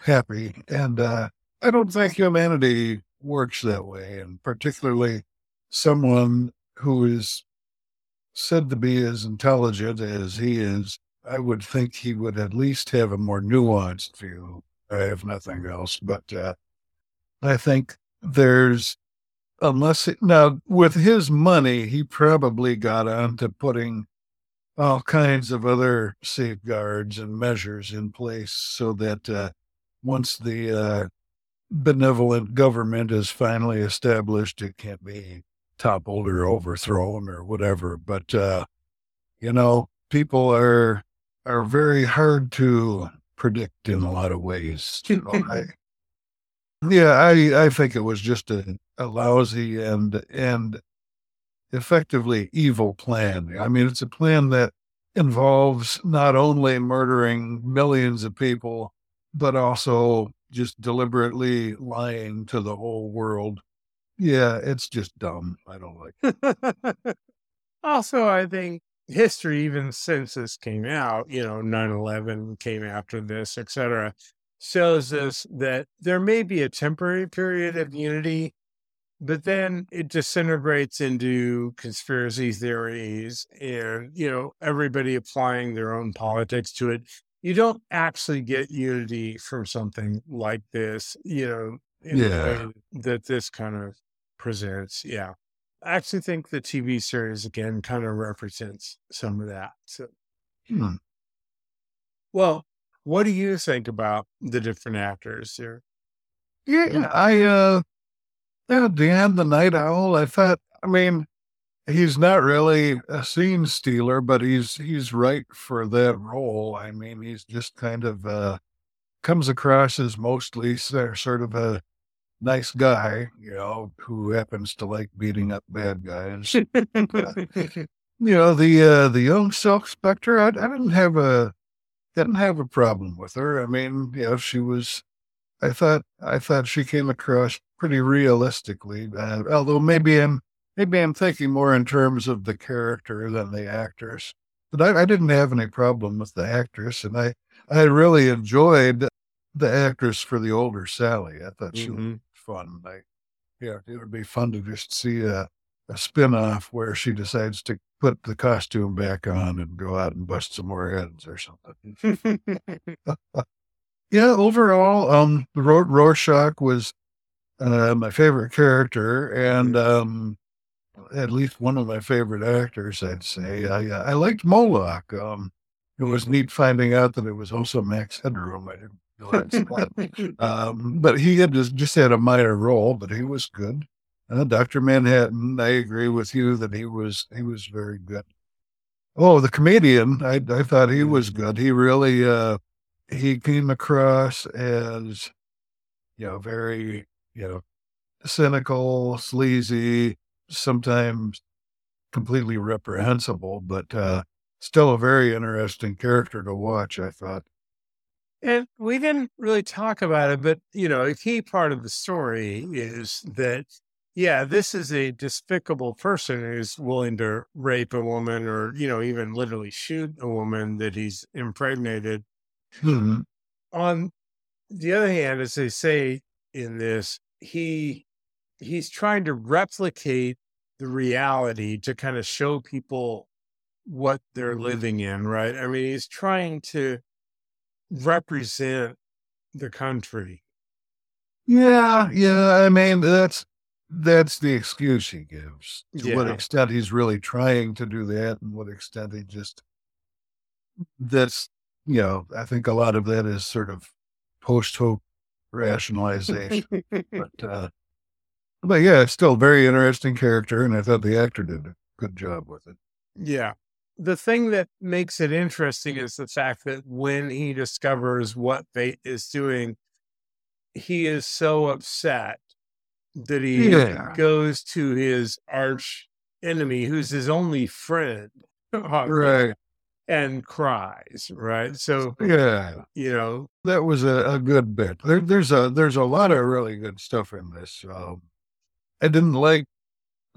happy. And uh, I don't think humanity works that way, and particularly someone who is said to be as intelligent as he is, I would think he would at least have a more nuanced view, if nothing else. But uh, I think there's, unless it, now with his money, he probably got onto putting all kinds of other safeguards and measures in place so that uh, once the uh, benevolent government is finally established, it can't be toppled or overthrown or whatever. But uh, you know, people are are very hard to predict in a lot of ways. I, yeah, I I think it was just a, a lousy and and effectively evil plan. I mean, it's a plan that involves not only murdering millions of people, but also just deliberately lying to the whole world. Yeah, it's just dumb. I don't like it. also, I think history, even since this came out, you know, 9 11 came after this, etc., shows us that there may be a temporary period of unity, but then it disintegrates into conspiracy theories and, you know, everybody applying their own politics to it. You don't actually get unity from something like this, you know, in the Yeah. way that this kind of presents. Yeah. I actually think the TV series again kind of represents some of that. So, Hmm. well, what do you think about the different actors here? Yeah, I uh yeah, Dan the Night Owl, I thought I mean, he's not really a scene stealer, but he's he's right for that role. I mean, he's just kind of uh comes across as mostly sort of a nice guy, you know, who happens to like beating up bad guys. you know, the uh the young Silk Spectre, I, I didn't have a didn't have a problem with her. I mean, you know, she was I thought I thought she came across pretty realistically. Uh, although maybe I'm maybe I'm thinking more in terms of the character than the actress. But I, I didn't have any problem with the actress, and I I really enjoyed the actress for the older Sally. I thought she Mhm. was fun. I, yeah, it would be fun to just see a, a spin off where she decides to put the costume back on and go out and bust some more heads or something. Yeah, overall, um, Rorschach was uh, my favorite character, and um, at least one of my favorite actors. I'd say I uh, I liked Moloch. Um, it was neat finding out that it was also Max Headroom. I didn't realize that. Um, but he had just, just had a minor role, but he was good. Uh, Doctor Manhattan, I agree with you that he was he was very good. Oh, the comedian, I I thought he was good. He really uh he came across as you know very you know cynical, sleazy, sometimes completely reprehensible, but uh still a very interesting character to watch, I thought. And we didn't really talk about it, but you know, a key part of the story is that, yeah, this is a despicable person who's willing to rape a woman or, you know, even literally shoot a woman that he's impregnated. Hmm. On the other hand, as they say in this, he he's trying to replicate the reality to kind of show people what they're living in, right? I mean, he's trying to represent the country. Yeah, yeah. I mean, that's that's the excuse he gives. To what extent he's really trying to do that, and what extent he just that's you know, I think a lot of that is sort of post hoc rationalization. but uh but yeah, it's still a very interesting character, and I thought the actor did a good job with it. Yeah. The thing that makes it interesting is the fact that when he discovers what Veidt is doing, he is so upset that he Yeah. goes to his arch enemy, who's his only friend, Right. and cries, right? So, Yeah. you know, That was a, a good bit. There, there's a there's a lot of really good stuff in this. Um, I didn't like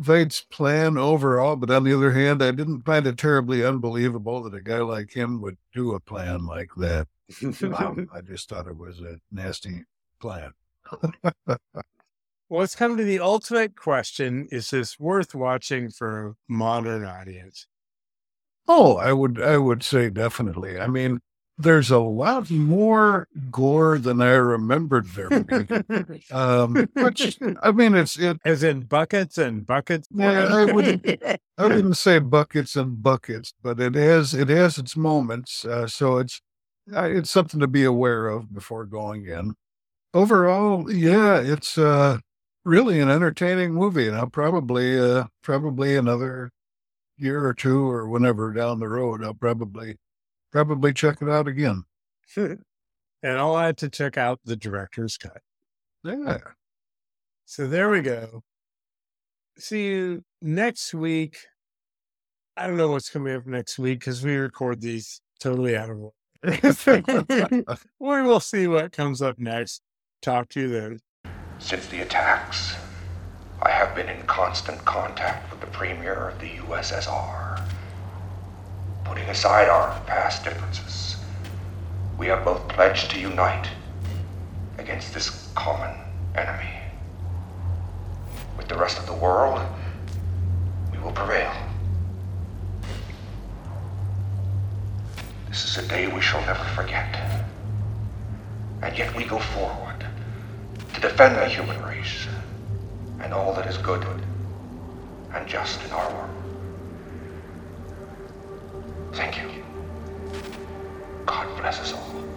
Veidt's plan overall, but on the other hand, I didn't find it terribly unbelievable that a guy like him would do a plan like that. Um, I just thought it was a nasty plan. well, let's come to the ultimate question. Is this worth watching for a modern audience? Oh, I would I would say definitely. I mean, there's a lot more gore than I remembered there being. Um, which I mean, it's it. As in buckets and buckets. Yeah, I wouldn't. I wouldn't say buckets and buckets, but it has it has its moments. Uh, so it's uh, it's something to be aware of before going in. Overall, yeah, it's uh, really an entertaining movie, and I'll probably uh, probably another year or two or whenever down the road, I'll probably probably check it out again. and I'll add to check out the director's cut. Yeah. So there we go. See you next week. I don't know what's coming up next week because we record these totally out of order. we will see what comes up next. Talk to you then. Since the attacks, I have been in constant contact with the Premier of the USSR. Putting aside our past differences, we have both pledged to unite against this common enemy. With the rest of the world, we will prevail. This is a day we shall never forget. And yet we go forward to defend the human race and all that is good and just in our world. Thank you. God bless us all.